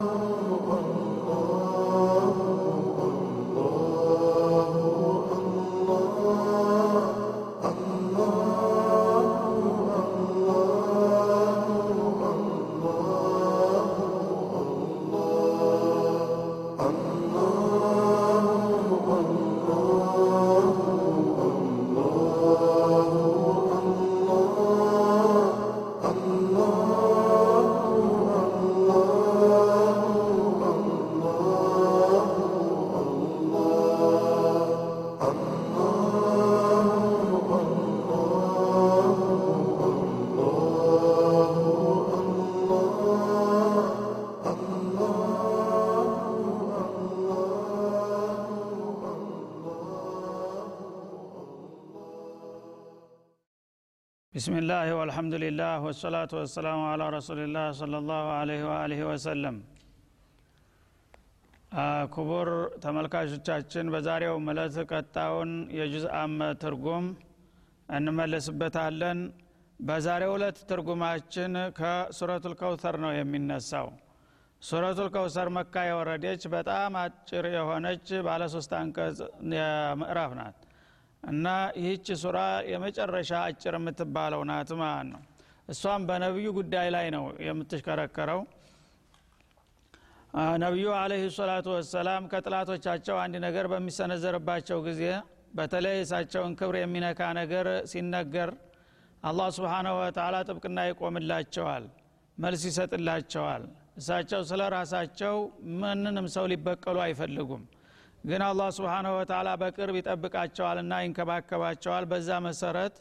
Oh. ቢስሚላህ ወልሐምዱሊላህ ወሰላቱ ወሰላሙ አላ ረሱሊላህ ሰለላሁ አለይሂ ወአሊሂ ወሰለም ክቡር ተመልካቾቻችን በዛሬው ዕለት ቀጣውን የጁዝ አመ ትርጉም እንመለስበታለን በዛሬው ዕለት ትርጉማችን ከሱረቱል ከውተር ነው የሚነሳው ሱረቱል ከውሰር መካ የወረደች በጣም አጭር የሆነች ባለ ሶስት አንቀጽ ምዕራፍ ናት እና ይህች ሱራ የመጨረሻ አጭር የምትባለው ናት ማለት ነው። እሷም በነቢዩ ጉዳይ ላይ ነው የምትሽከረከረው። ነቢዩ አለህ ሰላቱ ወሰላም ከጥላቶቻቸው አንድ ነገር በሚሰነዘርባቸው ጊዜ በተለይ እሳቸውን ክብር የሚነካ ነገር ሲነገር አላህ ስብሓናሁ ወተላ ጥብቅና ይቆምላቸዋል መልስ ይሰጥላቸዋል። እሳቸው ስለ ራሳቸው ምንንም ሰው ሊበቀሉ አይፈልጉም ግን አላህ ስብሓንሁ ወተላ በቅርብ ይጠብቃቸዋልና ይንከባከባቸዋል። በዛ መሰረት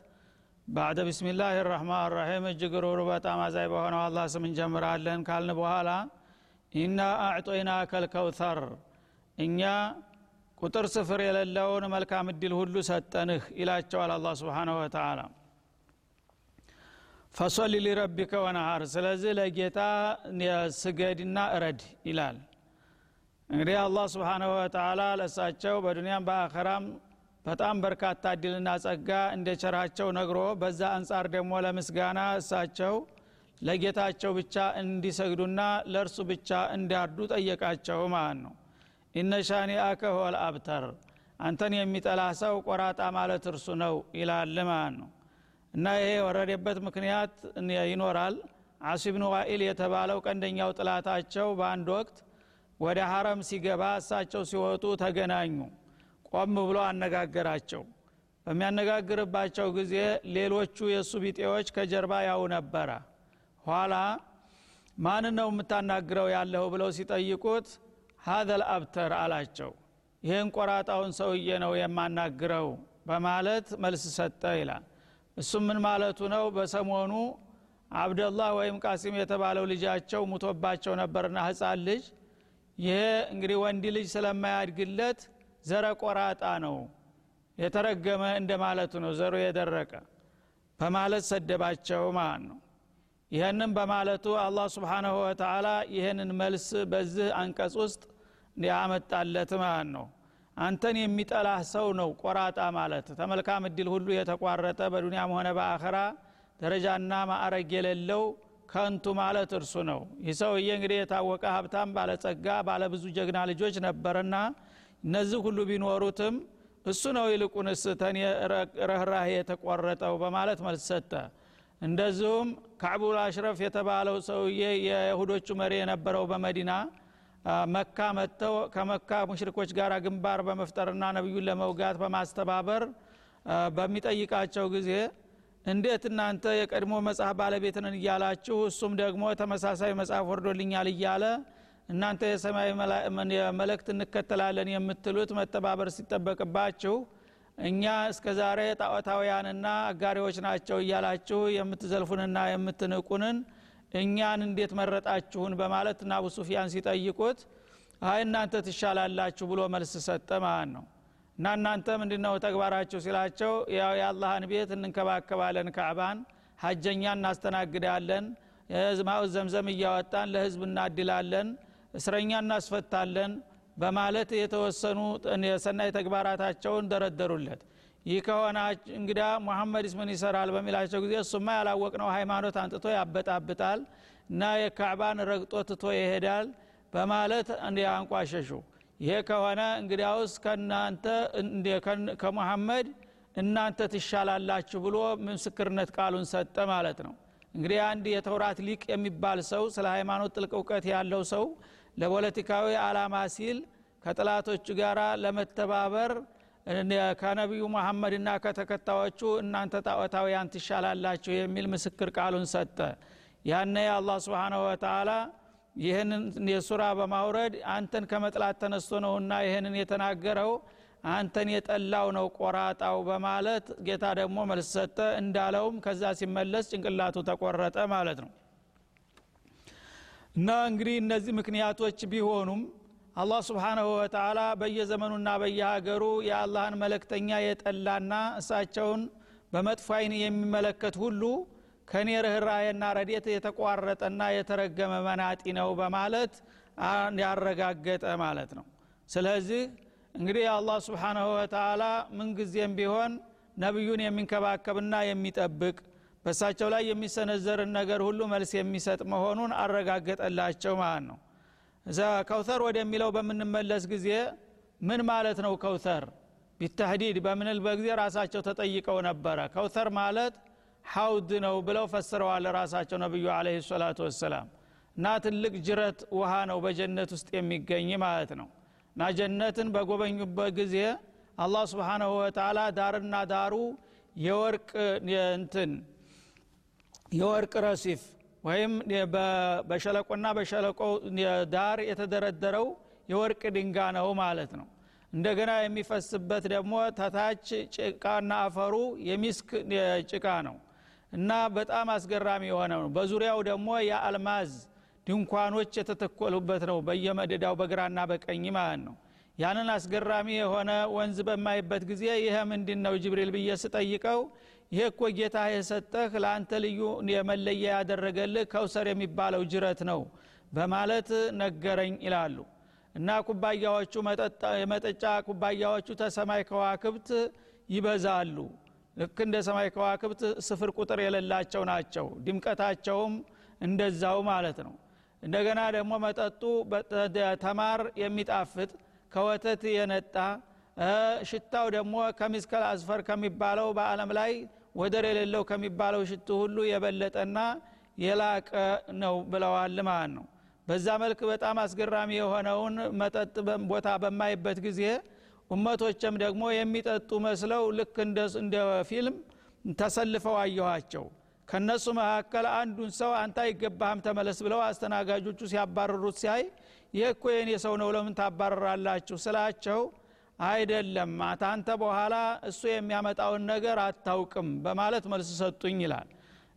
ባዕደ ቢስሚላህ ራህማን ራሒም እጅግ ሩሩ በጣም አዛይ በሆነው አላህ ስም እንጀምራለን ካልን በኋላ ኢና አዕጦይና ከልከውተር እኛ ቁጥር ስፍር የሌለውን መልካም እድል ሁሉ ሰጠንህ ይላቸዋል አላ ስብሓንሁ ወተላ ፈሶሊ ሊረቢከ ወነሃር ስለዚህ ለጌታ ስገድና እረድ ይላል እንግዲህ አላህ ስብሓንሁ ወተላ ለእሳቸው በዱንያም በአኸራም በጣም በርካታ እድልና ጸጋ እንደ ቸራቸው ነግሮ በዛ አንጻር ደግሞ ለምስጋና እሳቸው ለጌታቸው ብቻ እንዲሰግዱና ለእርሱ ብቻ እንዲያርዱ ጠየቃቸው ማለት ነው። ኢነ ሻኒአከ አብተር አንተን የሚጠላ ሰው ቆራጣ ማለት እርሱ ነው ይላል ማለት ነው። እና ይሄ የወረደበት ምክንያት ይኖራል። አሲ ብኑ ዋኢል የተባለው ቀንደኛው ጥላታቸው በአንድ ወቅት ወደ ሀረም ሲገባ እሳቸው ሲወጡ ተገናኙ። ቆም ብሎ አነጋገራቸው። በሚያነጋግርባቸው ጊዜ ሌሎቹ የእሱ ቢጤዎች ከጀርባ ያው ነበረ። ኋላ ማን ነው የምታናግረው ያለሁ ብለው ሲጠይቁት ሀዘል አብተር አላቸው። ይህን ቆራጣውን ሰውዬ ነው የማናግረው በማለት መልስ ሰጠ ይላል። እሱም ምን ማለቱ ነው? በሰሞኑ አብደላህ ወይም ቃሲም የተባለው ልጃቸው ሙቶባቸው ነበርና ህፃን ልጅ ይሄ እንግዲህ ወንድ ልጅ ስለማያድግለት ዘረ ቆራጣ ነው። የተረገመ እንደ ማለቱ ነው። ዘሩ የደረቀ በማለት ሰደባቸው ማለት ነው። ይህንም በማለቱ አላህ ስብሓናሁ ወተላ ይህንን መልስ በዚህ አንቀጽ ውስጥ ያመጣለት ማለት ነው። አንተን የሚጠላህ ሰው ነው ቆራጣ ማለት። ተመልካም እድል ሁሉ የተቋረጠ በዱንያም ሆነ በአኸራ ደረጃና ማዕረግ የሌለው ከንቱ ማለት እርሱ ነው። ይህ ሰውዬ እንግዲህ የታወቀ ሀብታም ባለጸጋ ባለብዙ ጀግና ልጆች ነበርና እነዚህ ሁሉ ቢኖሩትም እሱ ነው ይልቁንስ ተን ረህራህ የተቆረጠው በማለት መልስ ሰጠ። እንደዚሁም ካዕቡል አሽረፍ የተባለው ሰውዬ የይሁዶቹ መሪ የነበረው በመዲና መካ መጥተው ከመካ ሙሽሪኮች ጋር ግንባር በመፍጠርና ነቢዩን ለመውጋት በማስተባበር በሚጠይቃቸው ጊዜ እንዴት እናንተ የቀድሞ መጽሐፍ ባለቤትንን እያላችሁ እሱም ደግሞ ተመሳሳይ መጽሐፍ ወርዶልኛል እያለ እናንተ የሰማይ መልእክት እንከተላለን የምትሉት መተባበር ሲጠበቅባችሁ እኛ እስከ ዛሬ ጣዖታውያንና አጋሪዎች ናቸው እያላችሁ የምትዘልፉንና የምትንቁንን እኛን እንዴት መረጣችሁን በማለት እና አቡ ሱፊያን ሲጠይቁት አይ እናንተ ትሻላላችሁ ብሎ መልስ ሰጠ ማለት ነው እና እናንተ ምንድ ነው ተግባራችሁ ሲላቸው ያው የአላህን ቤት እንንከባከባለን ካዕባን ሀጀኛ እናስተናግዳለን ማው ዘምዘም እያወጣን ለህዝብ እናድላለን እስረኛ እናስፈታለን በማለት የተወሰኑ የሰናይ ተግባራታቸውን ደረደሩለት። ይህ ከሆነ እንግዳ ሙሐመድስ ምን ይሰራል በሚላቸው ጊዜ እሱማ ያላወቅነው ሃይማኖት አንጥቶ ያበጣብጣል እና የካዕባን ረግጦ ትቶ ይሄዳል በማለት አንቋሸሹ ይሄ ከሆነ እንግዲያውስ ከእናንተ ከሙሐመድ እናንተ ትሻላላችሁ ብሎ ምስክርነት ቃሉን ሰጠ ማለት ነው። እንግዲህ አንድ የተውራት ሊቅ የሚባል ሰው ስለ ሃይማኖት ጥልቅ እውቀት ያለው ሰው ለፖለቲካዊ አላማ ሲል ከጥላቶቹ ጋር ለመተባበር ከነቢዩ መሐመድና ከተከታዮቹ እናንተ ጣዖታውያን ትሻላላችሁ የሚል ምስክር ቃሉን ሰጠ። ያነ አላህ ስብሓናሁ ወተላ ይህንን የሱራ በማውረድ አንተን ከመጥላት ተነስቶ ነውና ይህንን የተናገረው። አንተን የጠላው ነው ቆራጣው በማለት ጌታ ደግሞ መልስ ሰጠ። እንዳለውም ከዛ ሲመለስ ጭንቅላቱ ተቆረጠ ማለት ነው። እና እንግዲህ እነዚህ ምክንያቶች ቢሆኑም አላህ ስብሓናሁ ወተላ በየዘመኑና በየሀገሩ የአላህን መለክተኛ የጠላና እሳቸውን በመጥፎ አይን የሚመለከት ሁሉ ከኔ ርኅራሄና ረዴት የተቋረጠና የተረገመ መናጢ ነው በማለት ያረጋገጠ ማለት ነው። ስለዚህ እንግዲህ አላህ ስብሓናሁ ወተላ ምንጊዜም ቢሆን ነቢዩን የሚንከባከብና የሚጠብቅ በእሳቸው ላይ የሚሰነዘርን ነገር ሁሉ መልስ የሚሰጥ መሆኑን አረጋገጠላቸው ማለት ነው። እዛ ከውተር ወደሚለው በምንመለስ ጊዜ ምን ማለት ነው? ከውተር ቢተህዲድ በምንል በጊዜ ራሳቸው ተጠይቀው ነበረ። ከውተር ማለት ሐውድ ነው ብለው ፈስረዋል ራሳቸው ነቢዩ አለ ሰላቱ ወሰላም። እና ትልቅ ጅረት ውሃ ነው በጀነት ውስጥ የሚገኝ ማለት ነው። እና ጀነትን በጎበኙበት ጊዜ አላህ ስብሓናሁ ወተላ ዳርና ዳሩ የወርቅ እንትን የወርቅ ረሲፍ ወይም በሸለቆና በሸለቆ ዳር የተደረደረው የወርቅ ድንጋ ነው ማለት ነው። እንደገና የሚፈስበት ደግሞ ተታች ጭቃና አፈሩ የሚስክ ጭቃ ነው እና በጣም አስገራሚ የሆነ ነው። በዙሪያው ደግሞ የአልማዝ ድንኳኖች የተተኮሉበት ነው። በየመደዳው በግራና በቀኝ ማለት ነው። ያንን አስገራሚ የሆነ ወንዝ በማይበት ጊዜ ይሄ ምንድን ነው ጅብሪል ብዬ ስጠይቀው ይሄ እኮ ጌታ የሰጠህ ለአንተ ልዩ የመለያ ያደረገልህ ከውሰር የሚባለው ጅረት ነው በማለት ነገረኝ ይላሉ። እና ኩባያዎቹ የመጠጫ ኩባያዎቹ ተሰማይ ከዋክብት ይበዛሉ ልክ እንደ ሰማይ ከዋክብት ስፍር ቁጥር የሌላቸው ናቸው። ድምቀታቸውም እንደዛው ማለት ነው። እንደገና ደግሞ መጠጡ ተማር የሚጣፍጥ ከወተት የነጣ ሽታው ደግሞ ከሚስከል አዝፈር ከሚባለው በአለም ላይ ወደር የሌለው ከሚባለው ሽቱ ሁሉ የበለጠና የላቀ ነው ብለዋል ማለት ነው። በዛ መልክ በጣም አስገራሚ የሆነውን መጠጥ ቦታ በማይበት ጊዜ ኡመቶችም ደግሞ የሚጠጡ መስለው ልክ እንደ ፊልም ተሰልፈው አየኋቸው። ከነሱ መካከል አንዱን ሰው አንተ አይገባህም ተመለስ ብለው አስተናጋጆቹ ሲያባረሩት ሲያይ ይህ የኔ ሰው ነው ለምን ታባረራላችሁ ስላቸው አይደለም ታንተ በኋላ እሱ የሚያመጣውን ነገር አታውቅም በማለት መልስ ሰጡኝ ይላል።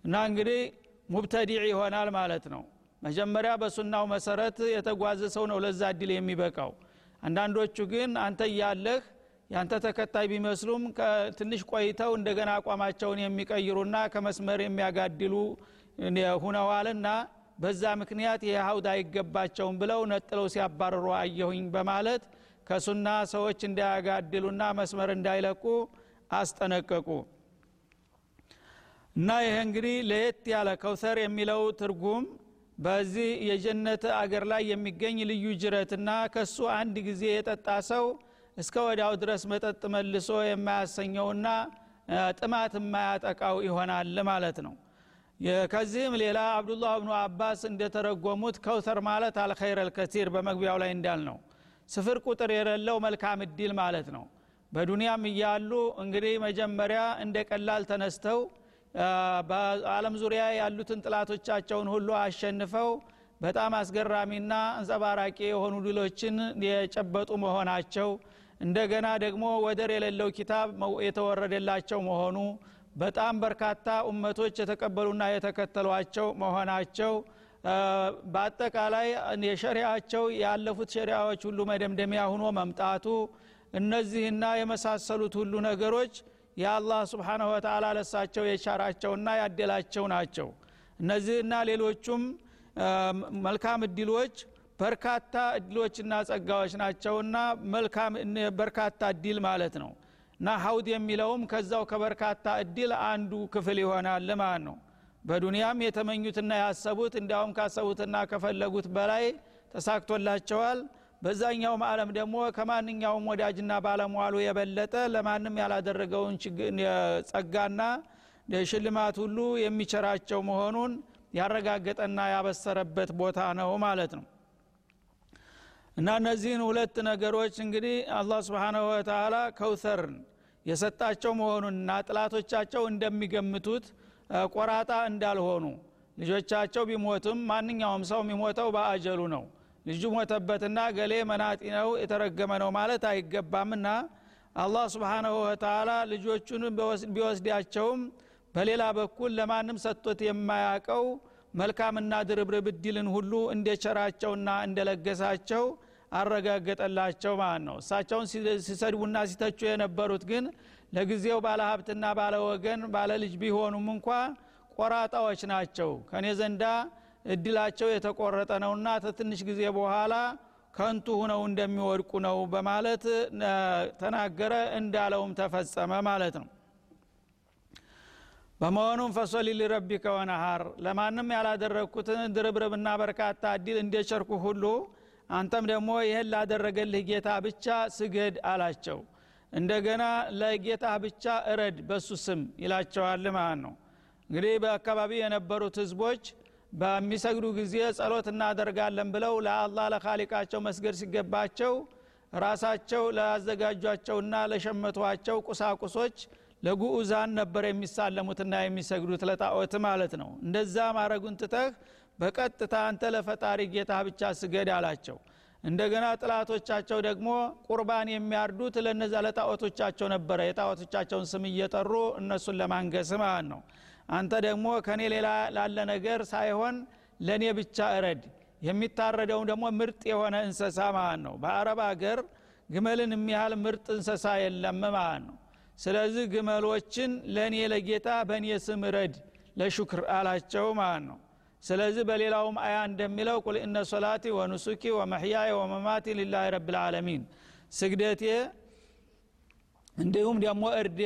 እና እንግዲህ ሙብተዲዕ ይሆናል ማለት ነው። መጀመሪያ በሱናው መሰረት የተጓዘ ሰው ነው ለዛ እድል የሚበቃው አንዳንዶቹ ግን አንተ እያለህ ያንተ ተከታይ ቢመስሉም ትንሽ ቆይተው እንደገና አቋማቸውን የሚቀይሩና ከመስመር የሚያጋድሉ ሁነዋልና በዛ ምክንያት ይህ ሀውድ አይገባቸውም ብለው ነጥለው ሲያባርሩ አየሁኝ በማለት ከሱና ሰዎች እንዳያጋድሉና መስመር እንዳይለቁ አስጠነቀቁ። እና ይህ እንግዲህ ለየት ያለ ከውሰር የሚለው ትርጉም በዚህ የጀነት አገር ላይ የሚገኝ ልዩ ጅረትና ከሱ አንድ ጊዜ የጠጣ ሰው እስከ ወዲያው ድረስ መጠጥ መልሶ የማያሰኘውና ጥማት የማያጠቃው ይሆናል ማለት ነው። ከዚህም ሌላ አብዱላህ ብኑ አባስ እንደተረጎሙት ከውተር ማለት አልኸይር አልከቲር በመግቢያው ላይ እንዳል ነው ስፍር ቁጥር የሌለው መልካም እድል ማለት ነው። በዱንያም እያሉ እንግዲህ መጀመሪያ እንደ ቀላል ተነስተው በአለም ዙሪያ ያሉትን ጥላቶቻቸውን ሁሉ አሸንፈው በጣም አስገራሚና አንጸባራቂ የሆኑ ድሎችን የጨበጡ መሆናቸው እንደገና ደግሞ ወደር የሌለው ኪታብ የተወረደላቸው መሆኑ በጣም በርካታ ኡመቶች የተቀበሉና የተከተሏቸው መሆናቸው በአጠቃላይ የሸሪያቸው ያለፉት ሸሪያዎች ሁሉ መደምደሚያ ሁኖ መምጣቱ እነዚህና የመሳሰሉት ሁሉ ነገሮች የአላህ ስብሓንሁ ወተላ ለሳቸው የቻራቸውና ያደላቸው ናቸው። እነዚህና ሌሎቹም መልካም እድሎች በርካታ እድሎችና ጸጋዎች ናቸውና መልካም በርካታ እድል ማለት ነው። እና ሀውድ የሚለውም ከዛው ከበርካታ እድል አንዱ ክፍል ይሆናል ማለት ነው። በዱንያም የተመኙትና ያሰቡት እንዲያውም ካሰቡትና ከፈለጉት በላይ ተሳክቶላቸዋል በዛኛውም አለም ደግሞ ከማንኛውም ወዳጅና ባለሟሉ የበለጠ ለማንም ያላደረገውን ጸጋና ሽልማት ሁሉ የሚቸራቸው መሆኑን ያረጋገጠና ያበሰረበት ቦታ ነው ማለት ነው። እና እነዚህን ሁለት ነገሮች እንግዲህ አላህ ስብሓናሁ ወተላ ከውተርን የሰጣቸው መሆኑንና ጥላቶቻቸው እንደሚገምቱት ቆራጣ እንዳልሆኑ ልጆቻቸው ቢሞትም ማንኛውም ሰው የሚሞተው በአጀሉ ነው ልጁ ሞተበትና ገሌ መናጢ ነው የተረገመ ነው ማለት አይገባምና አላህ ስብሓናሁ ወተላ ልጆቹን ቢወስዳቸውም በሌላ በኩል ለማንም ሰጥቶት የማያቀው መልካምና ድርብርብ እድልን ሁሉ እንደቸራቸውና እንደለገሳቸው አረጋገጠላቸው ማለት ነው። እሳቸውን ሲሰድቡና ሲተቹ የነበሩት ግን ለጊዜው ባለ ሀብትና ባለ ወገን ባለ ልጅ ቢሆኑም እንኳ ቆራጣዎች ናቸው። ከኔ ዘንዳ እድላቸው የተቆረጠ ነውና ተትንሽ ጊዜ በኋላ ከንቱ ሁነው እንደሚወድቁ ነው በማለት ተናገረ። እንዳለውም ተፈጸመ ማለት ነው። በመሆኑም ፈሶሊ ሊረቢከ ወነሃር ለማንም ያላደረግኩትን ድርብርብና በርካታ እድል እንደቸርኩ ሁሉ አንተም ደግሞ ይህን ላደረገልህ ጌታ ብቻ ስገድ አላቸው። እንደገና ለጌታ ብቻ እረድ በሱ ስም ይላቸዋል ማለት ነው። እንግዲህ በአካባቢ የነበሩት ህዝቦች በሚሰግዱ ጊዜ ጸሎት እናደርጋለን ብለው ለአላህ ለካሊቃቸው መስገድ ሲገባቸው ራሳቸው ለያዘጋጇቸውና ለሸመቷቸው ቁሳቁሶች ለጉዑዛን ነበር የሚሳለሙትና የሚሰግዱት ለጣዖት ማለት ነው። እንደዛ ማድረጉን ትተህ በቀጥታ አንተ ለፈጣሪ ጌታ ብቻ ስገድ አላቸው። እንደገና ጥላቶቻቸው ደግሞ ቁርባን የሚያርዱት ለነዛ ለጣዖቶቻቸው ነበረ። የጣዖቶቻቸውን ስም እየጠሩ እነሱን ለማንገስ ማለት ነው አንተ ደግሞ ከኔ ሌላ ላለ ነገር ሳይሆን ለእኔ ብቻ እረድ። የሚታረደውን ደግሞ ምርጥ የሆነ እንሰሳ ማለት ነው። በአረብ አገር ግመልን የሚያህል ምርጥ እንሰሳ የለም ማለት ነው። ስለዚህ ግመሎችን ለእኔ ለጌታ በእኔ ስም ረድ ለሹክር አላቸው ማለት ነው። ስለዚህ በሌላውም አያ እንደሚለው ቁል እነ ሶላቲ ወኑሱኪ ወመሕያየ ወመማቲ ሊላህ ረብልዓለሚን ስግደቴ እንዲሁም ደግሞ እርዴ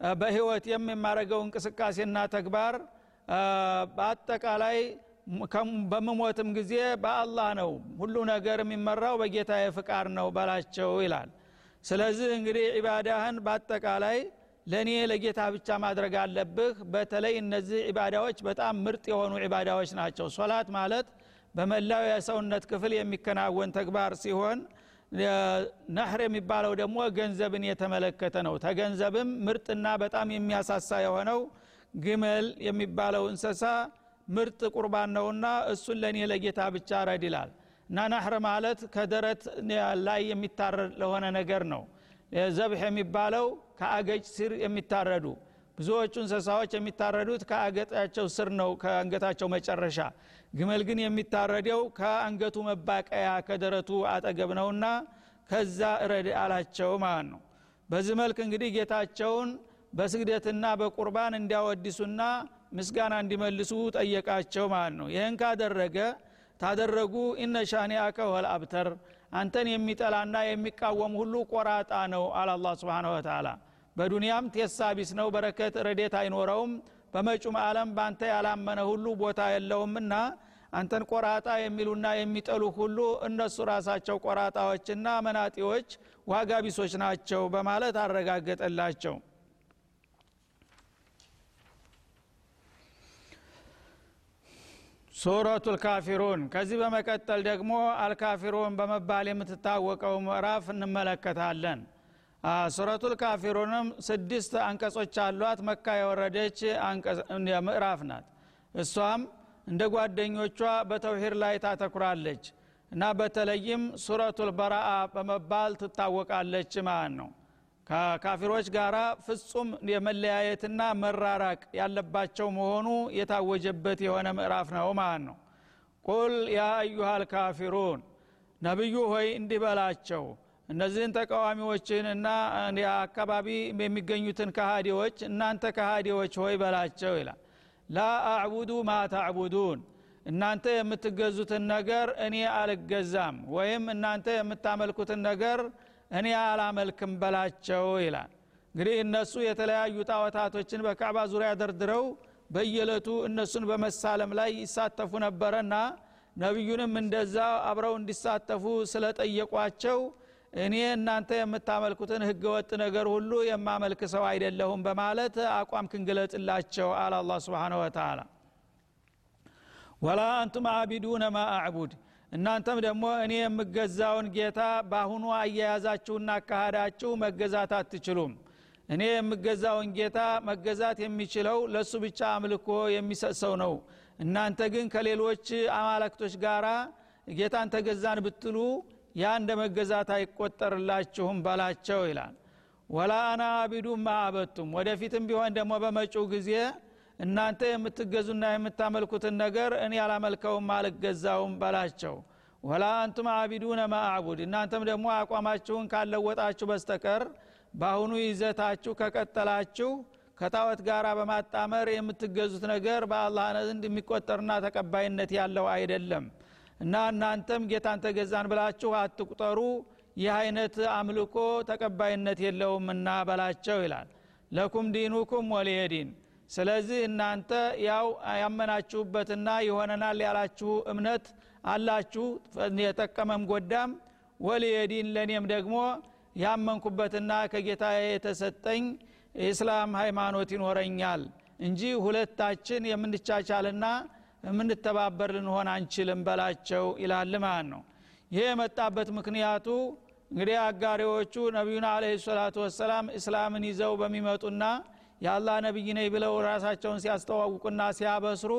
በህይወት የማረገው እንቅስቃሴና ተግባር በአጠቃላይ በምሞትም ጊዜ በአላህ ነው። ሁሉ ነገር የሚመራው በጌታ ፍቃድ ነው በላቸው ይላል። ስለዚህ እንግዲህ ዒባዳህን በአጠቃላይ ለእኔ ለጌታ ብቻ ማድረግ አለብህ። በተለይ እነዚህ ዒባዳዎች በጣም ምርጥ የሆኑ ዒባዳዎች ናቸው። ሶላት ማለት በመላው የሰውነት ክፍል የሚከናወን ተግባር ሲሆን ነህር የሚባለው ደግሞ ገንዘብን የተመለከተ ነው። ተገንዘብም ምርጥና በጣም የሚያሳሳ የሆነው ግመል የሚባለው እንሰሳ ምርጥ ቁርባን ነውና እሱን ለእኔ ለጌታ ብቻ ረድ ይላል። እና ናህር ማለት ከደረት ላይ የሚታረድ ለሆነ ነገር ነው። ዘብሕ የሚባለው ከአገጭ ስር የሚታረዱ ብዙዎቹ እንስሳዎች የሚታረዱት ከአገጣቸው ስር ነው ከአንገታቸው መጨረሻ። ግመል ግን የሚታረደው ከአንገቱ መባቀያ ከደረቱ አጠገብ ነውና ከዛ እረድ አላቸው ማለት ነው። በዚህ መልክ እንግዲህ ጌታቸውን በስግደትና በቁርባን እንዲያወድሱና ምስጋና እንዲመልሱ ጠየቃቸው ማለት ነው። ይህን ካደረገ ታደረጉ ኢነ ሻኒአከ አብተር አንተን የሚጠላና የሚቃወም ሁሉ ቆራጣ ነው አለ አላ ስብን ወተላ በዱንያም ቴሳቢስ ነው በረከት ረዴት አይኖረውም። በመጩም ዓለም በአንተ ያላመነ ሁሉ ቦታ የለውምና አንተን ቆራጣ የሚሉና የሚጠሉ ሁሉ እነሱ ራሳቸው ቆራጣዎችና መናጢዎች ዋጋ ቢሶች ናቸው በማለት አረጋገጠላቸው። ሱረቱ ልካፊሩን ከዚህ በመቀጠል ደግሞ አልካፊሩን በመባል የምትታወቀው ምዕራፍ እንመለከታለን ሱረቱ ልካፊሩንም ስድስት አንቀጾች አሏት። መካ የወረደች ምዕራፍ ናት። እሷም እንደ ጓደኞቿ በተውሂድ ላይ ታተኩራለች እና በተለይም ሱረቱ ልበራአ በመባል ትታወቃለች ማለት ነው። ከካፊሮች ጋር ፍጹም የመለያየትና መራራቅ ያለባቸው መሆኑ የታወጀበት የሆነ ምዕራፍ ነው ማለት ነው። ቁል ያ አዩሃ ልካፊሩን ነቢዩ ሆይ እንዲህ በላቸው እነዚህን ተቃዋሚዎችን እና አካባቢ የሚገኙትን ካሃዲዎች እናንተ ካሃዲዎች ሆይ በላቸው ይላል። ላ አዕቡዱ ማ ታዕቡዱን እናንተ የምትገዙትን ነገር እኔ አልገዛም ወይም እናንተ የምታመልኩትን ነገር እኔ አላመልክም በላቸው ይላል። እንግዲህ እነሱ የተለያዩ ጣዖታቶችን በካዕባ ዙሪያ ደርድረው በየለቱ እነሱን በመሳለም ላይ ይሳተፉ ነበረና ነቢዩንም እንደዛ አብረው እንዲሳተፉ ስለጠየቋቸው እኔ እናንተ የምታመልኩትን ህገወጥ ነገር ሁሉ የማመልክ ሰው አይደለሁም በማለት አቋም ክንግለጽላቸው አለ አላ ስብን ወተላ ወላ አንቱም አቢዱነ ማ አዕቡድ። እናንተም ደግሞ እኔ የምገዛውን ጌታ በአሁኑ አያያዛችሁና አካሃዳችሁ መገዛት አትችሉም። እኔ የምገዛውን ጌታ መገዛት የሚችለው ለእሱ ብቻ አምልኮ የሚሰጥ ሰው ነው። እናንተ ግን ከሌሎች አማለክቶች ጋር ጌታን ተገዛን ብትሉ ያ እንደ መገዛት አይቆጠርላችሁም በላቸው ይላል። ወላ አና አቢዱ ማአበቱም ወደፊትም ቢሆን ደግሞ በመጪው ጊዜ እናንተ የምትገዙና የምታመልኩትን ነገር እኔ አላመልከውም አልገዛውም በላቸው። ወላ አንቱም አቢዱነ ማአቡድ እናንተም ደግሞ አቋማችሁን ካለወጣችሁ በስተቀር በአሁኑ ይዘታችሁ ከቀጠላችሁ ከጣወት ጋር በማጣመር የምትገዙት ነገር በአላህ ዘንድ የሚቆጠርና ተቀባይነት ያለው አይደለም እና እናንተም ጌታን ተገዛን ብላችሁ አትቁጠሩ። ይህ አይነት አምልኮ ተቀባይነት የለውምና በላቸው ይላል። ለኩም ዲኑኩም ወሊየዲን ስለዚህ እናንተ ያው ያመናችሁበትና ይሆነናል ያላችሁ እምነት አላችሁ። የጠቀመም ጎዳም ወሊየዲን ለእኔም ደግሞ ያመንኩበትና ከጌታ የተሰጠኝ የእስላም ሃይማኖት ይኖረኛል እንጂ ሁለታችን የምንቻቻልና የምንተባበር ልንሆን አንችልም በላቸው ይላል ማለት ነው። ይህ የመጣበት ምክንያቱ እንግዲህ አጋሪዎቹ ነቢዩን አለ ሰላቱ ወሰላም እስላምን ይዘው በሚመጡና የአላህ ነቢይ ነኝ ብለው ራሳቸውን ሲያስተዋውቁና ሲያበስሩ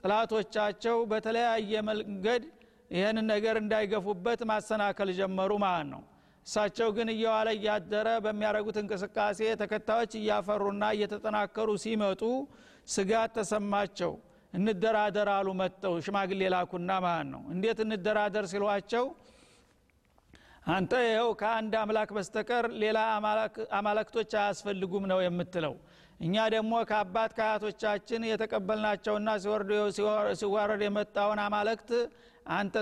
ጥላቶቻቸው በተለያየ መንገድ ይህንን ነገር እንዳይገፉበት ማሰናከል ጀመሩ ማለት ነው። እሳቸው ግን እየዋለ እያደረ በሚያደረጉት እንቅስቃሴ ተከታዮች እያፈሩና እየተጠናከሩ ሲመጡ ስጋት ተሰማቸው እንደራደር አሉ መጠው ሽማግሌ ላኩና ማለት ነው? እንዴት እንደራደር ሲሏቸው አንተ ይኸው ከአንድ አምላክ በስተቀር ሌላ አማለክቶች አያስፈልጉም ነው የምትለው። እኛ ደግሞ ከአባት ከአያቶቻችን የተቀበልናቸውና ሲዋረድ የመጣውን አማለክት አንተ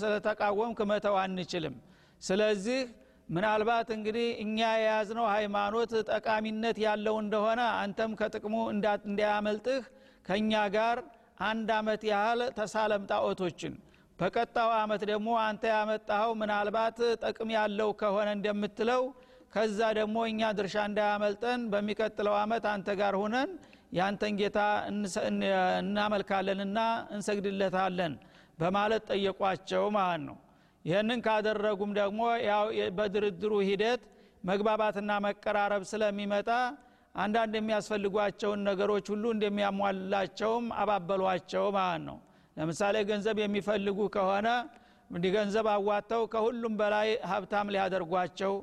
ስለተቃወምክ መተው አንችልም። ስለዚህ ምናልባት እንግዲህ እኛ የያዝነው ሃይማኖት ጠቃሚነት ያለው እንደሆነ አንተም ከጥቅሙ እንዳያመልጥህ ከእኛ ጋር አንድ አመት ያህል ተሳለም ጣዖቶችን። በቀጣው አመት ደግሞ አንተ ያመጣኸው ምናልባት ጥቅም ያለው ከሆነ እንደምትለው ከዛ ደግሞ እኛ ድርሻ እንዳያመልጠን በሚቀጥለው አመት አንተ ጋር ሁነን ያንተን ጌታ እናመልካለንና እንሰግድለታለን በማለት ጠየቋቸው ማለት ነው። ይህንን ካደረጉም ደግሞ ያው በድርድሩ ሂደት መግባባትና መቀራረብ ስለሚመጣ አንዳንድ የሚያስፈልጓቸውን ነገሮች ሁሉ እንደሚያሟላቸውም አባበሏቸው ማለት ነው። ለምሳሌ ገንዘብ የሚፈልጉ ከሆነ እንዲህ ገንዘብ አዋጥተው ከሁሉም በላይ ሀብታም ሊያደርጓቸው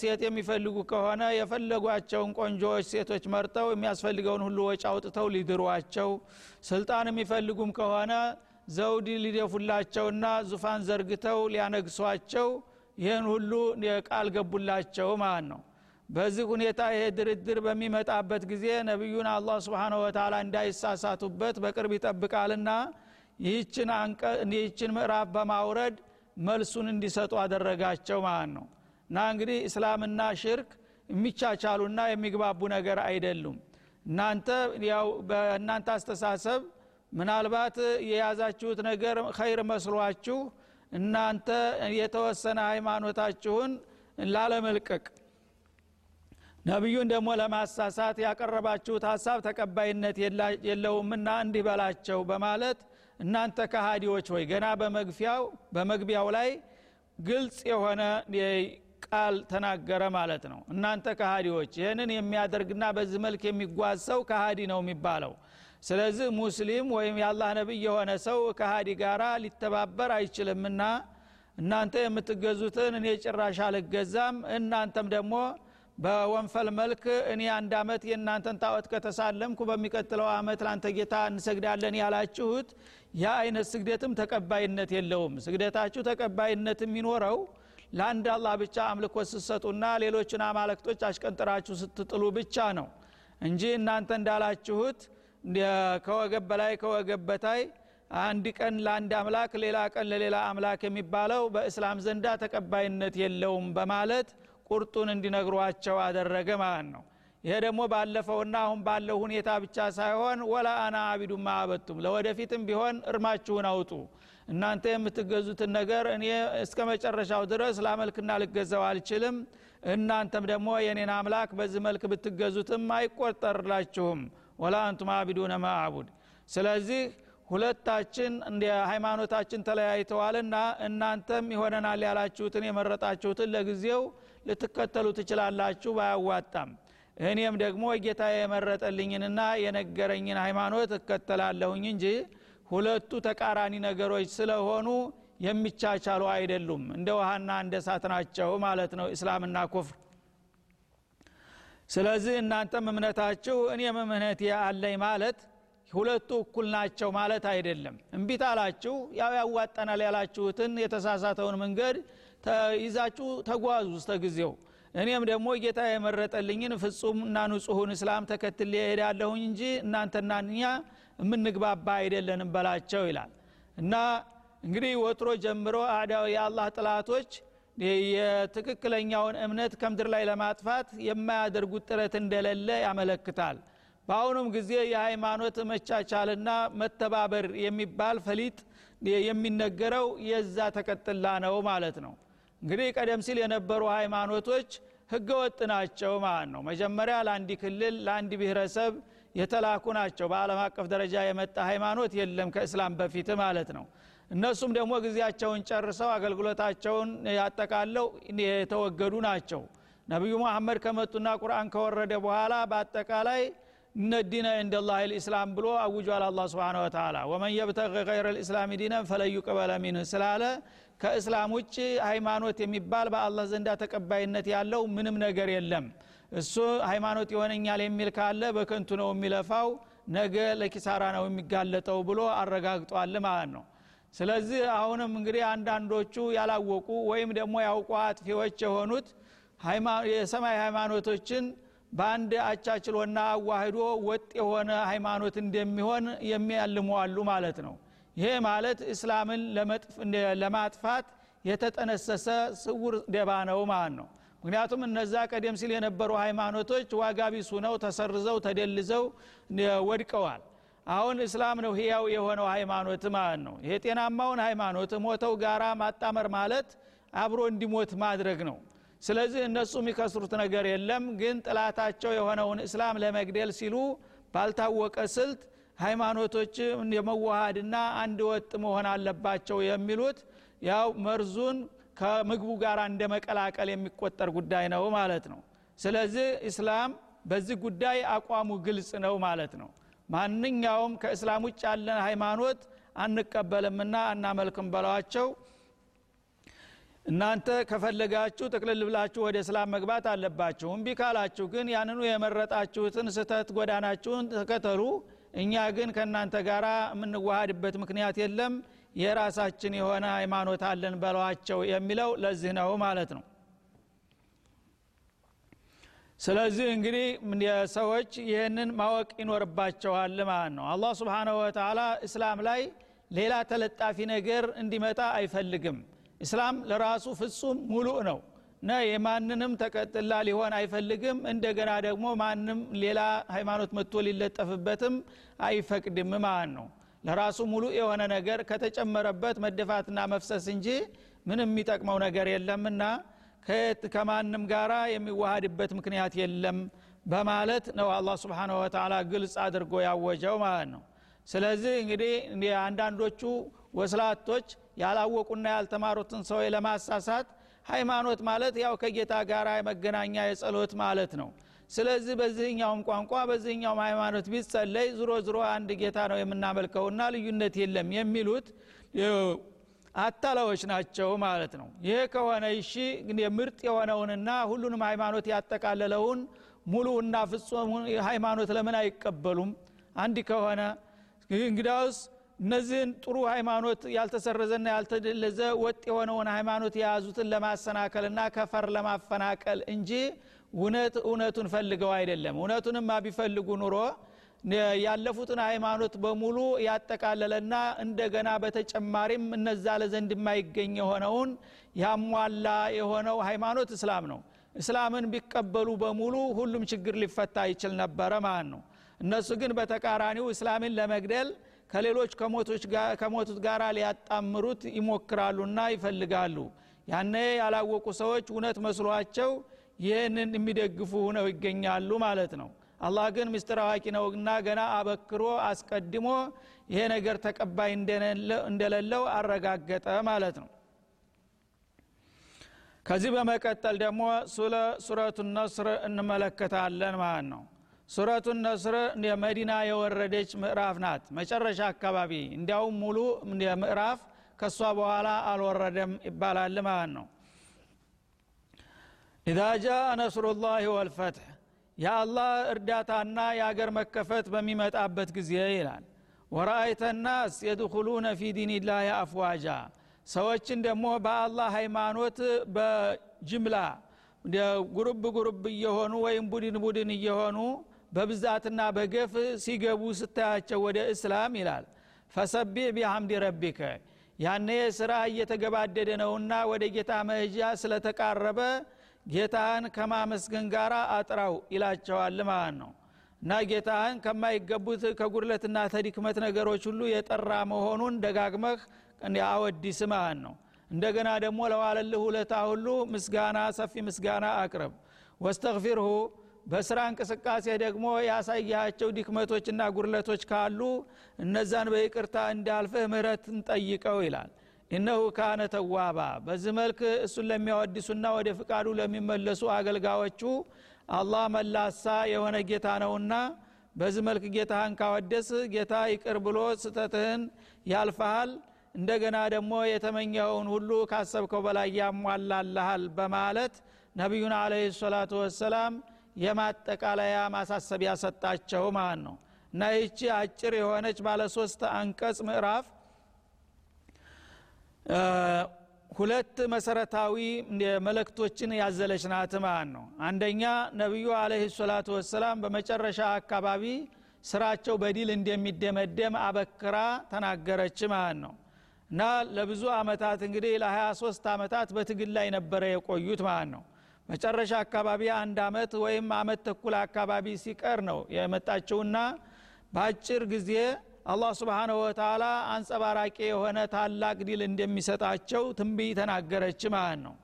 ሴት የሚፈልጉ ከሆነ የፈለጓቸውን ቆንጆዎች ሴቶች መርጠው የሚያስፈልገውን ሁሉ ወጪ አውጥተው ሊድሯቸው ስልጣን የሚፈልጉም ከሆነ ዘውድ ሊደፉላቸውና ዙፋን ዘርግተው ሊያነግሷቸው ይህን ሁሉ ቃል ገቡላቸው ማለት ነው በዚህ ሁኔታ ይሄ ድርድር በሚመጣበት ጊዜ ነቢዩን አላህ ስብን ወተላ እንዳይሳሳቱበት በቅርብ ይጠብቃልና ይህችን ምዕራፍ በማውረድ መልሱን እንዲሰጡ አደረጋቸው ማለት ነው። እና እንግዲህ እስላምና ሽርክ የሚቻቻሉና የሚግባቡ ነገር አይደሉም። እናንተ ያው በእናንተ አስተሳሰብ ምናልባት የያዛችሁት ነገር ኸይር መስሏችሁ እናንተ የተወሰነ ሃይማኖታችሁን ላለመልቀቅ ነቢዩን ደግሞ ለማሳሳት ያቀረባችሁት ሀሳብ ተቀባይነት የለውምና እንዲህ በላቸው በማለት እናንተ ከሃዲዎች ወይ ገና በመግፊያው በመግቢያው ላይ ግልጽ የሆነ ቃል ተናገረ ማለት ነው። እናንተ ከሃዲዎች ይህንን የሚያደርግና በዚህ መልክ የሚጓዝ ሰው ከሃዲ ነው የሚባለው። ስለዚህ ሙስሊም ወይም የአላህ ነቢይ የሆነ ሰው ከሃዲ ጋራ ሊተባበር አይችልምና እናንተ የምትገዙትን እኔ ጭራሽ አልገዛም እናንተም ደግሞ በወንፈል መልክ እኔ አንድ አመት የእናንተን ጣዖት ከተሳለምኩ በሚቀጥለው አመት ላንተ ጌታ እንሰግዳለን ያላችሁት ያ አይነት ስግደትም ተቀባይነት የለውም። ስግደታችሁ ተቀባይነት የሚኖረው ለአንድ አላህ ብቻ አምልኮ ስትሰጡና ሌሎችን አማለክቶች አሽቀንጥራችሁ ስትጥሉ ብቻ ነው እንጂ እናንተ እንዳላችሁት ከወገብ በላይ ከወገብ በታይ አንድ ቀን ለአንድ አምላክ ሌላ ቀን ለሌላ አምላክ የሚባለው በእስላም ዘንዳ ተቀባይነት የለውም በማለት ቁርጡን እንዲነግሯቸው አደረገ ማለት ነው። ይሄ ደግሞ ባለፈውና አሁን ባለው ሁኔታ ብቻ ሳይሆን ወላ አና አቢዱማ አበቱም ለወደፊትም ቢሆን እርማችሁን አውጡ። እናንተ የምትገዙትን ነገር እኔ እስከ መጨረሻው ድረስ ላመልክና ልገዛው አልችልም። እናንተም ደግሞ የኔን አምላክ በዚህ መልክ ብትገዙትም አይቆጠርላችሁም። ወላ አንቱም አቢዱነ ማዕቡድ ስለዚህ ሁለታችን እንደ ሃይማኖታችን ተለያይተዋልና እናንተም ይሆነናል ያላችሁትን የመረጣችሁትን ለጊዜው ልትከተሉ ትችላላችሁ ባያዋጣም። እኔም ደግሞ ጌታ የመረጠልኝንና የነገረኝን ሃይማኖት እከተላለሁኝ እንጂ ሁለቱ ተቃራኒ ነገሮች ስለሆኑ የሚቻቻሉ አይደሉም። እንደ ውሃና እንደ እሳት ናቸው ማለት ነው እስላምና ኩፍር። ስለዚህ እናንተም እምነታችሁ እኔም እምነት አለኝ ማለት ሁለቱ እኩል ናቸው ማለት አይደለም። እምቢት አላችሁ ያው ያዋጠናል ያላችሁትን የተሳሳተውን መንገድ ይዛችሁ ተጓዙ እስተ ጊዜው እኔም ደግሞ ጌታ የመረጠልኝን ፍጹም እና ንጹሁን እስላም ተከትል ሄዳለሁኝ እንጂ እናንተና እኛ የምንግባባ አይደለንም በላቸው ይላል። እና እንግዲህ ወትሮ ጀምሮ አዳው የአላህ ጥላቶች የትክክለኛውን እምነት ከምድር ላይ ለማጥፋት የማያደርጉት ጥረት እንደሌለ ያመለክታል በአሁኑም ጊዜ የሃይማኖት መቻቻልና መተባበር የሚባል ፈሊጥ የሚነገረው የዛ ተቀጥላ ነው ማለት ነው። እንግዲህ ቀደም ሲል የነበሩ ሃይማኖቶች ህገወጥ ናቸው ማለት ነው። መጀመሪያ ለአንድ ክልል ለአንድ ብሔረሰብ የተላኩ ናቸው። በአለም አቀፍ ደረጃ የመጣ ሃይማኖት የለም ከእስላም በፊት ማለት ነው። እነሱም ደግሞ ጊዜያቸውን ጨርሰው አገልግሎታቸውን ያጠቃለው የተወገዱ ናቸው። ነቢዩ መሐመድ ከመጡና ቁርአን ከወረደ በኋላ በአጠቃላይ እነ ዲነ እንደላህ ልእስላም ብሎ አውጇል አላ ስብን ወተላ ወመን የብተቅ ገይረ ልእስላም ዲነን ፈለዩ ቅበለ ሚንህ ስላለ ከእስላም ውጭ ሃይማኖት የሚባል በአላህ ዘንዳ ተቀባይነት ያለው ምንም ነገር የለም። እሱ ሃይማኖት ይሆነኛል የሚል ካለ በከንቱ ነው የሚለፋው ነገ ለኪሳራ ነው የሚጋለጠው ብሎ አረጋግጧል ማለት ነው። ስለዚህ አሁንም እንግዲህ አንዳንዶቹ ያላወቁ ወይም ደግሞ ያውቁ አጥፊዎች የሆኑት የሰማይ ሃይማኖቶችን በአንድ አቻችሎና አዋህዶ ወጥ የሆነ ሃይማኖት እንደሚሆን የሚያልሙ አሉ ማለት ነው። ይሄ ማለት እስላምን ለማጥፋት የተጠነሰሰ ስውር ደባ ነው ማለት ነው። ምክንያቱም እነዛ ቀደም ሲል የነበሩ ሃይማኖቶች ዋጋ ቢስ ሁነው ተሰርዘው ተደልዘው ወድቀዋል። አሁን እስላም ነው ህያው የሆነው ሃይማኖት ማለት ነው። ይሄ ጤናማውን ሃይማኖት ሞተው ጋራ ማጣመር ማለት አብሮ እንዲሞት ማድረግ ነው ስለዚህ እነሱ የሚከስሩት ነገር የለም። ግን ጥላታቸው የሆነውን እስላም ለመግደል ሲሉ ባልታወቀ ስልት ሃይማኖቶች የመዋሃድና አንድ ወጥ መሆን አለባቸው የሚሉት ያው መርዙን ከምግቡ ጋር እንደ መቀላቀል የሚቆጠር ጉዳይ ነው ማለት ነው። ስለዚህ እስላም በዚህ ጉዳይ አቋሙ ግልጽ ነው ማለት ነው። ማንኛውም ከእስላም ውጭ ያለን ሃይማኖት አንቀበልምና አናመልክም በለዋቸው እናንተ ከፈለጋችሁ ጥቅልል ብላችሁ ወደ እስላም መግባት አለባችሁ። እምቢ ካላችሁ ግን ያንኑ የመረጣችሁትን ስተት ጎዳናችሁን ተከተሉ። እኛ ግን ከእናንተ ጋር የምንዋሃድበት ምክንያት የለም። የራሳችን የሆነ ሃይማኖት አለን በለዋቸው የሚለው ለዚህ ነው ማለት ነው። ስለዚህ እንግዲህ ሰዎች ይህንን ማወቅ ይኖርባቸዋል ማለት ነው። አላህ ስብሓንሁ ወተላ እስላም ላይ ሌላ ተለጣፊ ነገር እንዲመጣ አይፈልግም እስላም ለራሱ ፍጹም ሙሉእ ነው። እና የማንንም ተቀጥላ ሊሆን አይፈልግም። እንደገና ደግሞ ማንም ሌላ ሃይማኖት መጥቶ ሊለጠፍበትም አይፈቅድም። ማለት ነው? ለራሱ ሙሉ የሆነ ነገር ከተጨመረበት መደፋትና መፍሰስ እንጂ ምንም የሚጠቅመው ነገር የለምና ከየት ከማንም ጋራ የሚዋሃድበት ምክንያት የለም በማለት ነው አላህ ስብሓን ወተላ ግልጽ አድርጎ ያወጀው ማለት ነው። ስለዚህ እንግዲህ አንዳንዶቹ ወስላቶች ያላወቁና ያልተማሩትን ሰው ለማሳሳት ሃይማኖት ማለት ያው ከጌታ ጋር መገናኛ የጸሎት ማለት ነው። ስለዚህ በዚህኛውም ቋንቋ በዚህኛውም ሃይማኖት ቢጸለይ ዝሮ ዝሮ አንድ ጌታ ነው የምናመልከውና ልዩነት የለም የሚሉት አታላዎች ናቸው ማለት ነው። ይሄ ከሆነ እሺ ምርጥ የሆነውንና ሁሉንም ሃይማኖት ያጠቃለለውን ሙሉና ፍጹም ሃይማኖት ለምን አይቀበሉም? አንድ ከሆነ እንግዳውስ እነዚህን ጥሩ ሃይማኖት ያልተሰረዘና ያልተደለዘ ወጥ የሆነውን ሃይማኖት የያዙትን ለማሰናከልና ከፈር ለማፈናቀል እንጂ እውነት እውነቱን ፈልገው አይደለም። እውነቱንማ ቢፈልጉ ኑሮ ያለፉትን ሃይማኖት በሙሉ ያጠቃለለና እንደገና በተጨማሪም እነዛ ለዘንድ የማይገኝ የሆነውን ያሟላ የሆነው ሃይማኖት እስላም ነው። እስላምን ቢቀበሉ በሙሉ ሁሉም ችግር ሊፈታ ይችል ነበረ ማለት ነው። እነሱ ግን በተቃራኒው እስላምን ለመግደል ከሌሎች ከሞቱት ጋር ሊያጣምሩት ይሞክራሉና ይፈልጋሉ። ያነ ያላወቁ ሰዎች እውነት መስሏቸው ይህንን የሚደግፉ ሁነው ይገኛሉ ማለት ነው። አላህ ግን ምስጢር አዋቂ ነውና ገና አበክሮ አስቀድሞ ይሄ ነገር ተቀባይ እንደሌለው አረጋገጠ ማለት ነው። ከዚህ በመቀጠል ደግሞ ሱረቱ ነስር እንመለከታለን ማለት ነው ሱረቱ ነስር የመዲና የወረደች ምዕራፍ ናት። መጨረሻ አካባቢ እንዲያውም ሙሉ ምዕራፍ ከእሷ በኋላ አልወረደም ይባላል ማለት ነው። ኢዛ ጃአ ነስሩላህ ወልፈትሕ የአላህ እርዳታና የአገር መከፈት በሚመጣበት ጊዜ ይላል። ወረአይተ ናስ የድኩሉነ ፊ ዲንላህ አፍዋጃ ሰዎችን ደግሞ በአላህ ሃይማኖት በጅምላ ጉሩብ ጉሩብ እየሆኑ ወይም ቡድን ቡድን እየሆኑ በብዛትና በገፍ ሲገቡ ስታያቸው ወደ እስላም ይላል። ፈሰቢዕ ቢሐምድ ረቢከ። ያነ ስራ እየተገባደደ ነውና ወደ ጌታ መሄጃ ስለተቃረበ ጌታህን ከማመስገን ጋር አጥራው ይላቸዋል ማለት ነው። እና ጌታህን ከማይገቡት ከጉድለትና ተዲክመት ነገሮች ሁሉ የጠራ መሆኑን ደጋግመህ አወዲስ ማለት ነው። እንደገና ደግሞ ለዋለልህ ውለታ ሁሉ ምስጋና ሰፊ ምስጋና አቅርብ። ወስተግፊርሁ በስራ እንቅስቃሴ ደግሞ ያሳያቸው ድክመቶችና ጉድለቶች ካሉ እነዛን በይቅርታ እንዳልፍህ ምህረትን ጠይቀው ይላል። ኢነሁ ካነ ተዋባ በዚህ መልክ እሱን ለሚያወድሱና ወደ ፍቃዱ ለሚመለሱ አገልጋዮቹ አላህ መላሳ የሆነ ጌታ ነውና በዚህ መልክ ጌታህን ካወደስ ጌታ ይቅር ብሎ ስተትህን ያልፈሃል እንደገና ደግሞ የተመኘኸውን ሁሉ ካሰብከው በላይ ያሟላልሃል በማለት ነቢዩን አለህ ሰላቱ ወሰላም የማጠቃለያ ማሳሰቢያ ሰጣቸው ማለት ነው። እና ይቺ አጭር የሆነች ባለ ሶስት አንቀጽ ምዕራፍ ሁለት መሰረታዊ መልእክቶችን ያዘለች ናት ማለት ነው። አንደኛ ነቢዩ አለህ ሰላቱ ወሰላም በመጨረሻ አካባቢ ስራቸው በዲል እንደሚደመደም አበክራ ተናገረች ማለት ነው። እና ለብዙ አመታት እንግዲህ ለ23 አመታት በትግል ላይ ነበረ የቆዩት ማለት ነው መጨረሻ አካባቢ አንድ አመት ወይም አመት ተኩል አካባቢ ሲቀር ነው የመጣችውና በአጭር ጊዜ አላህ ስብሓንሁ ወተላ አንጸባራቂ የሆነ ታላቅ ድል እንደሚሰጣቸው ትንቢይ ተናገረች ማለት ነው።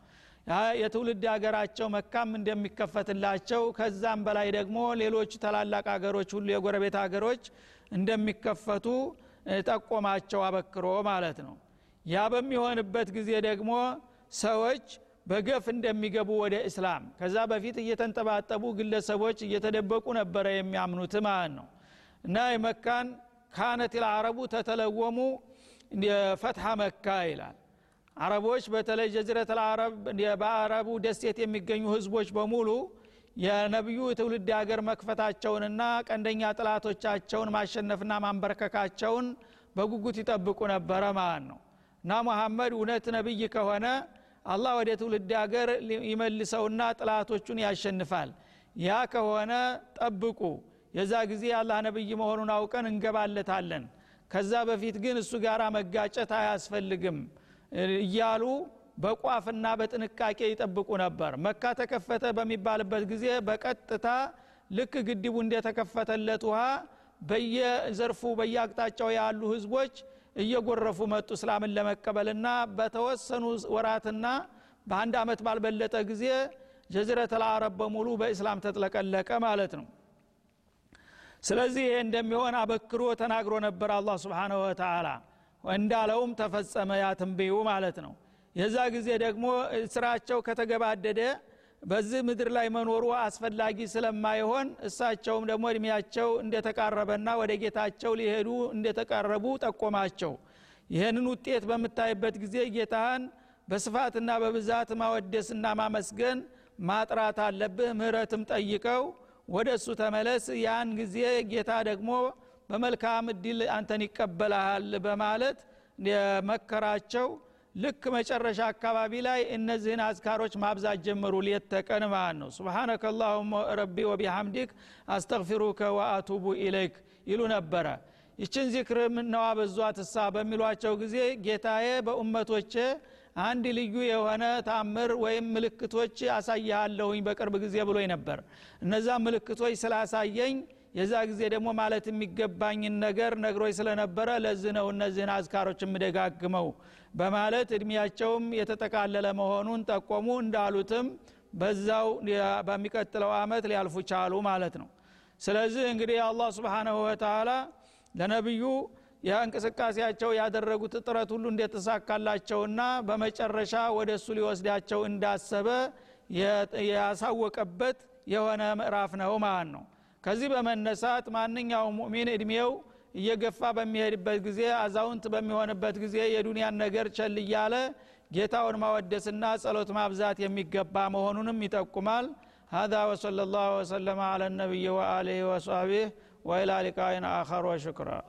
የትውልድ ሀገራቸው መካም እንደሚከፈትላቸው ከዛም በላይ ደግሞ ሌሎች ታላላቅ ሀገሮች ሁሉ የጎረቤት ሀገሮች እንደሚከፈቱ ጠቆማቸው አበክሮ ማለት ነው። ያ በሚሆንበት ጊዜ ደግሞ ሰዎች በገፍ እንደሚገቡ ወደ እስላም። ከዛ በፊት እየተንጠባጠቡ ግለሰቦች እየተደበቁ ነበረ የሚያምኑት ማለት ነው። እና የመካን ካነት ልአረቡ ተተለወሙ ፈትሐ መካ ይላል። አረቦች በተለይ ጀዝረት ልአረብ በአረቡ ደሴት የሚገኙ ህዝቦች በሙሉ የነቢዩ ትውልድ ሀገር መክፈታቸውንና ቀንደኛ ጥላቶቻቸውን ማሸነፍና ማንበርከካቸውን በጉጉት ይጠብቁ ነበረ ማለት ነው። እና ሙሐመድ እውነት ነቢይ ከሆነ አላህ ወደ ትውልድ ሀገር ይመልሰውና ጥላቶቹን ያሸንፋል። ያ ከሆነ ጠብቁ። የዛ ጊዜ አላህ ነብይ መሆኑን አውቀን እንገባለታለን። ከዛ በፊት ግን እሱ ጋር መጋጨት አያስፈልግም እያሉ በቋፍና በጥንቃቄ ይጠብቁ ነበር። መካ ተከፈተ በሚባልበት ጊዜ በቀጥታ ልክ ግድቡ እንደተከፈተለት ውሃ በየዘርፉ በየአቅጣጫው ያሉ ህዝቦች እየጎረፉ መጡ እስላምን ለመቀበልና በተወሰኑ ወራትና በአንድ አመት ባልበለጠ ጊዜ ጀዝረት ልአረብ በሙሉ በእስላም ተጥለቀለቀ ማለት ነው። ስለዚህ ይሄ እንደሚሆን አበክሮ ተናግሮ ነበር አላህ ስብሓንሁ ወተላ እንዳለውም ተፈጸመ ያ ትንብዩ ማለት ነው። የዛ ጊዜ ደግሞ ስራቸው ከተገባደደ በዚህ ምድር ላይ መኖሩ አስፈላጊ ስለማይሆን እሳቸውም ደግሞ እድሜያቸው እንደተቃረበና ወደ ጌታቸው ሊሄዱ እንደተቃረቡ ጠቆማቸው። ይህንን ውጤት በምታይበት ጊዜ ጌታህን በስፋትና በብዛት ማወደስና ማመስገን ማጥራት አለብህ። ምህረትም ጠይቀው ወደ እሱ ተመለስ። ያን ጊዜ ጌታ ደግሞ በመልካም እድል አንተን ይቀበልሃል በማለት መከራቸው ልክ መጨረሻ አካባቢ ላይ እነዚህን አዝካሮች ማብዛት ጀመሩ። ሌት ማለት ነው። سبحانك اللهم ربي وبحمدك أستغفرك وأتوب إليك ይሉ ነበረ። ይችን ዚክር ምነው አበዟትሳ በሚሏቸው ጊዜ ጌታዬ በኡመቶቼ አንድ ልዩ የሆነ ታምር ወይም ምልክቶች አሳይሃለሁኝ በቅርብ ጊዜ ብሎኝ ነበር። እነዛ ምልክቶች ስላሳየኝ የዛ ጊዜ ደግሞ ማለት የሚገባኝን ነገር ነግሮኝ ስለነበረ ለዚህ ነው እነዚህን አዝካሮች የምደጋግመው በማለት እድሜያቸውም የተጠቃለለ መሆኑን ጠቆሙ። እንዳሉትም በዛው በሚቀጥለው አመት ሊያልፉ ቻሉ ማለት ነው። ስለዚህ እንግዲህ አላህ ስብሓናሁ ወተላ ለነቢዩ የእንቅስቃሴያቸው ያደረጉት ጥረት ሁሉ እንደተሳካላቸውና በመጨረሻ ወደ እሱ ሊወስዳቸው እንዳሰበ ያሳወቀበት የሆነ ምዕራፍ ነው ማለት ነው ከዚህ በመነሳት ማንኛውም ሙእሚን እድሜው እየገፋ በሚሄድበት ጊዜ አዛውንት በሚሆንበት ጊዜ የዱንያን ነገር ቸል እያለ ጌታውን ማወደስና ጸሎት ማብዛት የሚገባ መሆኑንም ይጠቁማል هذا وصلى الله وسلم على النبي وآله وصحبه وإلى لقاء آخر وشكرا